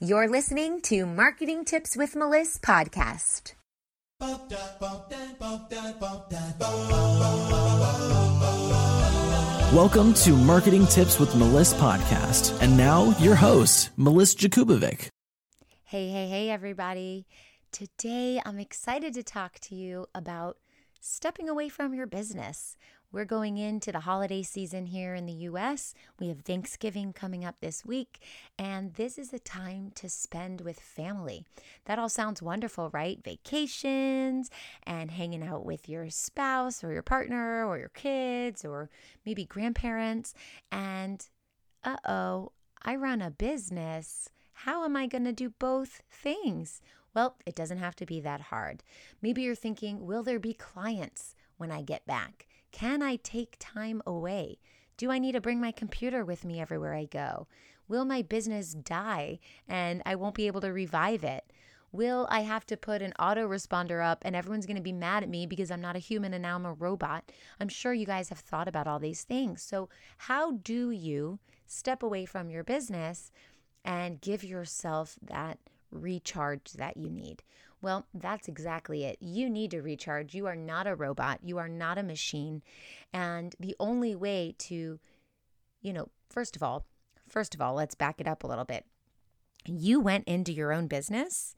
You're listening to Marketing Tips with Melissa podcast. Welcome to Marketing Tips with Melissa podcast. And now your host, Melissa Jakubovic. Hey, hey, hey, everybody. Today I'm excited to talk to you about stepping away from your business. We're going into the holiday season here in the US. We have Thanksgiving coming up this week, and this is a time to spend with family. That all sounds wonderful, right? Vacations and hanging out with your spouse or your partner or your kids or maybe grandparents. And uh oh, I run a business. How am I going to do both things? Well, it doesn't have to be that hard. Maybe you're thinking, will there be clients when I get back? Can I take time away? Do I need to bring my computer with me everywhere I go? Will my business die and I won't be able to revive it? Will I have to put an autoresponder up and everyone's going to be mad at me because I'm not a human and now I'm a robot? I'm sure you guys have thought about all these things. So, how do you step away from your business and give yourself that recharge that you need? Well, that's exactly it. You need to recharge. You are not a robot, you are not a machine. And the only way to, you know, first of all, first of all, let's back it up a little bit. You went into your own business.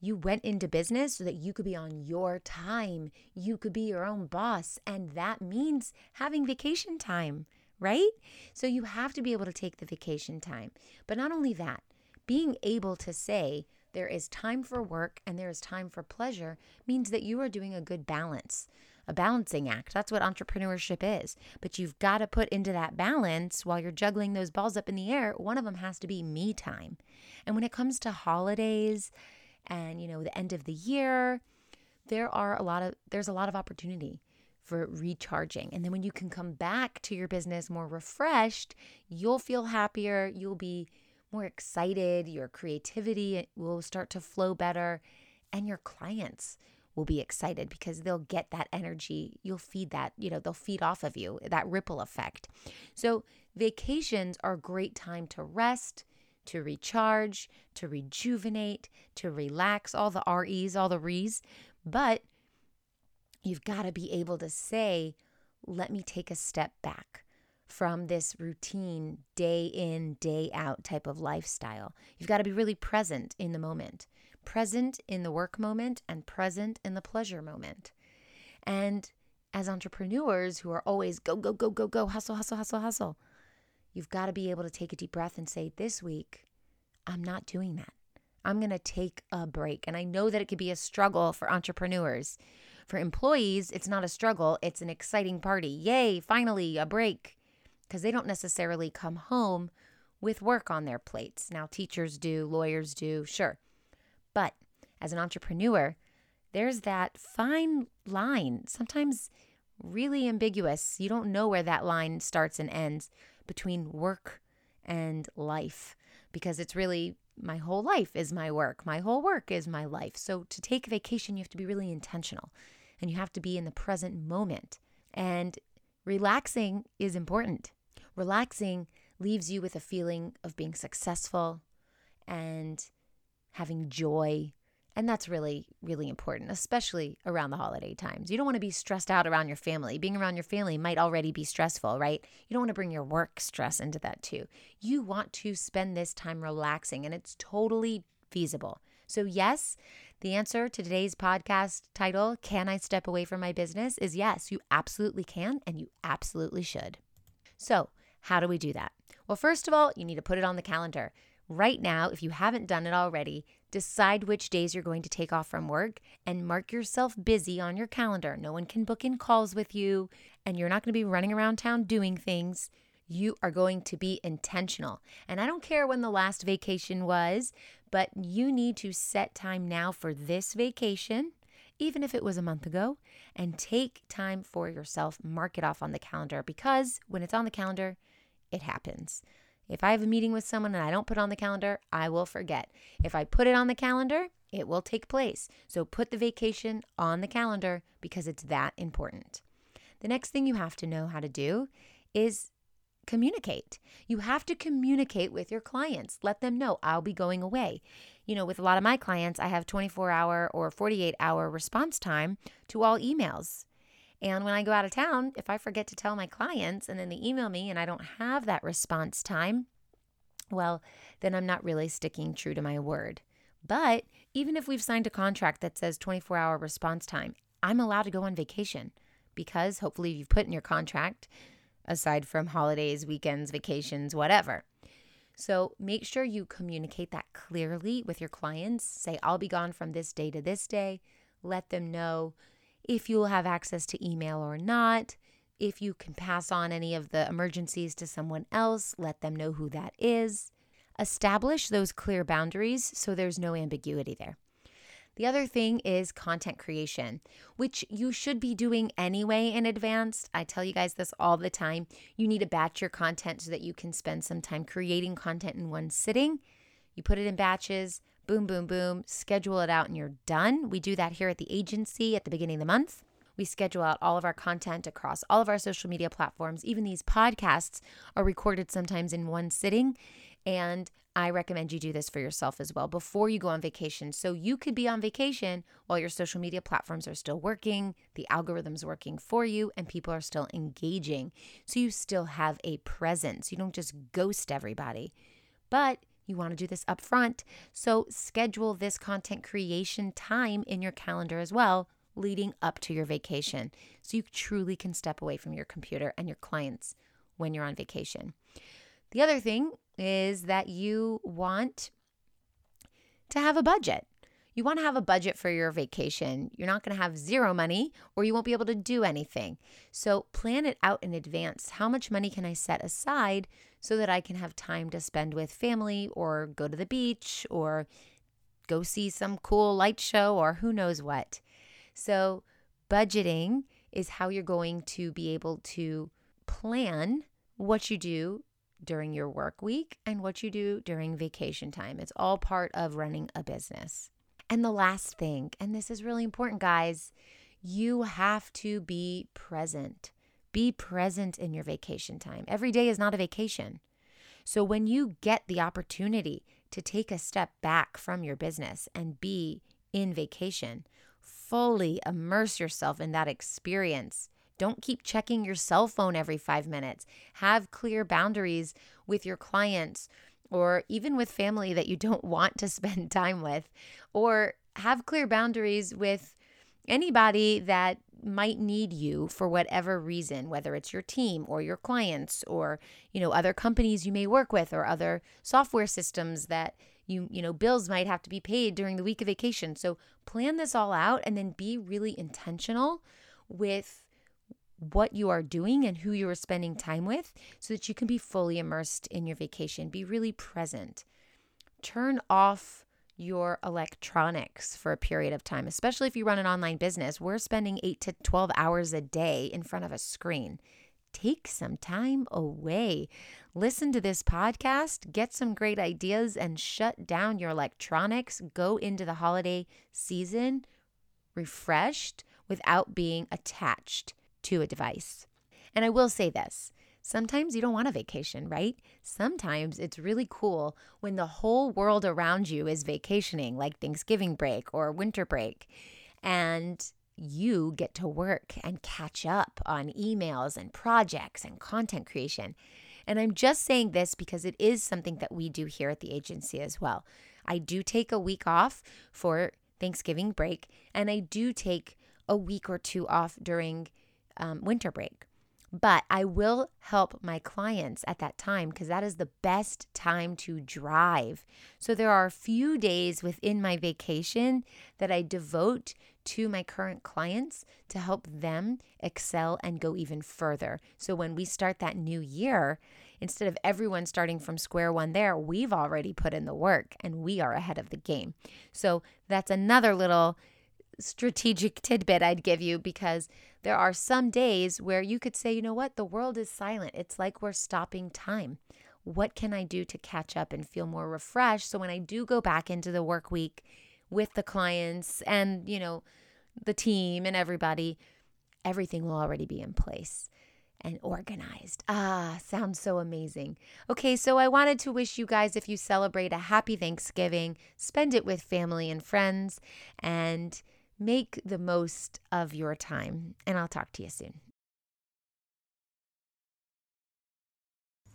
You went into business so that you could be on your time. You could be your own boss. And that means having vacation time, right? So you have to be able to take the vacation time. But not only that, being able to say, there is time for work and there is time for pleasure means that you are doing a good balance, a balancing act. That's what entrepreneurship is. But you've got to put into that balance while you're juggling those balls up in the air. One of them has to be me time. And when it comes to holidays and, you know, the end of the year, there are a lot of there's a lot of opportunity for recharging. And then when you can come back to your business more refreshed, you'll feel happier, you'll be more excited, your creativity eh, will start to flow better, and your clients will be excited because they'll get that energy. You'll feed that, you know, they'll feed off of you, that ripple effect. So, vacations are a great time to rest, to recharge, to rejuvenate, to relax, all the REs, all the REs. But you've got to be able to say, let me take a step back from this routine, day in, day out type of lifestyle. You've got to be really present in the moment, present in the work moment, and present in the pleasure moment. And as entrepreneurs who are always go, go, go, go, go, hustle, hustle, hustle, hustle, you've got to be able to take a deep breath and say, This week, I'm not doing that. I'm going to take a break. And I know that it could be a struggle for entrepreneurs. For employees, it's not a struggle, it's an exciting party. Yay, finally, a break because they don't necessarily come home with work on their plates. Now, teachers do, lawyers do, sure. But as an entrepreneur, there's that fine line, sometimes really ambiguous. You don't know where that line starts and ends between work and life because it's really my whole life is my work. My whole work is my life. So to take vacation, you have to be really intentional and you have to be in the present moment. And relaxing is important. Relaxing leaves you with a feeling of being successful and having joy. And that's really, really important, especially around the holiday times. You don't want to be stressed out around your family. Being around your family might already be stressful, right? You don't want to bring your work stress into that too. You want to spend this time relaxing, and it's totally feasible. So, yes, the answer to today's podcast title, Can I Step Away from My Business? is yes, you absolutely can, and you absolutely should. So, how do we do that? Well, first of all, you need to put it on the calendar. Right now, if you haven't done it already, decide which days you're going to take off from work and mark yourself busy on your calendar. No one can book in calls with you, and you're not going to be running around town doing things. You are going to be intentional. And I don't care when the last vacation was, but you need to set time now for this vacation, even if it was a month ago, and take time for yourself. Mark it off on the calendar because when it's on the calendar, it happens. If I have a meeting with someone and I don't put on the calendar, I will forget. If I put it on the calendar, it will take place. So put the vacation on the calendar because it's that important. The next thing you have to know how to do is communicate. You have to communicate with your clients. Let them know I'll be going away. You know, with a lot of my clients, I have 24 hour or 48 hour response time to all emails. And when I go out of town, if I forget to tell my clients and then they email me and I don't have that response time, well, then I'm not really sticking true to my word. But even if we've signed a contract that says 24 hour response time, I'm allowed to go on vacation because hopefully you've put in your contract, aside from holidays, weekends, vacations, whatever. So make sure you communicate that clearly with your clients. Say, I'll be gone from this day to this day. Let them know if you'll have access to email or not. If you can pass on any of the emergencies to someone else, let them know who that is. Establish those clear boundaries so there's no ambiguity there. The other thing is content creation, which you should be doing anyway in advance. I tell you guys this all the time. You need to batch your content so that you can spend some time creating content in one sitting. You put it in batches, boom, boom, boom, schedule it out, and you're done. We do that here at the agency at the beginning of the month. We schedule out all of our content across all of our social media platforms. Even these podcasts are recorded sometimes in one sitting. And I recommend you do this for yourself as well before you go on vacation. So you could be on vacation while your social media platforms are still working, the algorithm's working for you, and people are still engaging. So you still have a presence. You don't just ghost everybody. But you want to do this up front. So schedule this content creation time in your calendar as well, leading up to your vacation. So you truly can step away from your computer and your clients when you're on vacation. The other thing is that you want to have a budget. You want to have a budget for your vacation. You're not going to have zero money or you won't be able to do anything. So plan it out in advance. How much money can I set aside so that I can have time to spend with family or go to the beach or go see some cool light show or who knows what? So, budgeting is how you're going to be able to plan what you do during your work week and what you do during vacation time. It's all part of running a business. And the last thing, and this is really important, guys, you have to be present. Be present in your vacation time. Every day is not a vacation. So when you get the opportunity to take a step back from your business and be in vacation, fully immerse yourself in that experience don't keep checking your cell phone every five minutes. Have clear boundaries with your clients or even with family that you don't want to spend time with, or have clear boundaries with anybody that might need you for whatever reason whether it's your team or your clients or you know other companies you may work with or other software systems that you you know bills might have to be paid during the week of vacation. So plan this all out and then be really intentional with what you are doing and who you are spending time with so that you can be fully immersed in your vacation. Be really present. Turn off your electronics for a period of time, especially if you run an online business. We're spending 8 to 12 hours a day in front of a screen. Take some time away. Listen to this podcast, get some great ideas, and shut down your electronics. Go into the holiday season refreshed without being attached to a device. And I will say this sometimes you don't want a vacation, right? Sometimes it's really cool when the whole world around you is vacationing, like Thanksgiving break or winter break, and you get to work and catch up on emails and projects and content creation. And I'm just saying this because it is something that we do here at the agency as well. I do take a week off for Thanksgiving break, and I do take a week or two off during um, winter break. But I will help my clients at that time because that is the best time to drive. So there are a few days within my vacation that I devote to my current clients to help them excel and go even further. So when we start that new year, instead of everyone starting from square one there, we've already put in the work and we are ahead of the game. So that's another little strategic tidbit I'd give you because there are some days where you could say, you know what, the world is silent. It's like we're stopping time. What can I do to catch up and feel more refreshed? So when I do go back into the work week with the clients and, you know, the team and everybody, everything will already be in place. and organized. Ah, sounds so amazing. Okay, so I wanted to wish you guys, if you celebrate a happy Thanksgiving, spend it with family and friends and make the most of your time. And I'll talk to you soon.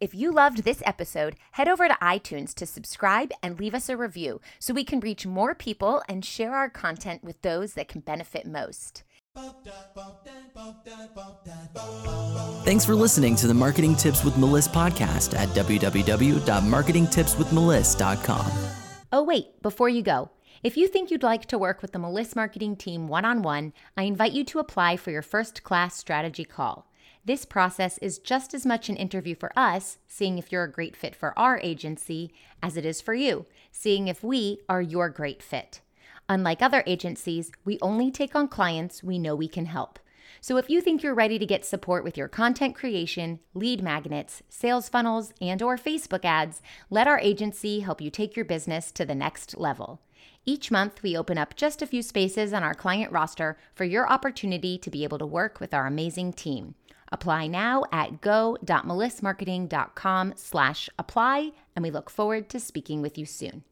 If you loved this episode, head over to iTunes to subscribe and leave us a review so we can reach more people and share our content with those that can benefit most. Thanks for listening to the Marketing Tips with Melissa podcast at www.marketingtipswithmeliss.com. Oh, wait, before you go, if you think you'd like to work with the Meliss marketing team one on one, I invite you to apply for your first class strategy call. This process is just as much an interview for us, seeing if you're a great fit for our agency, as it is for you, seeing if we are your great fit. Unlike other agencies, we only take on clients we know we can help. So if you think you're ready to get support with your content creation, lead magnets, sales funnels, and or Facebook ads, let our agency help you take your business to the next level. Each month, we open up just a few spaces on our client roster for your opportunity to be able to work with our amazing team. Apply now at go.melissmarketing.com slash apply, and we look forward to speaking with you soon.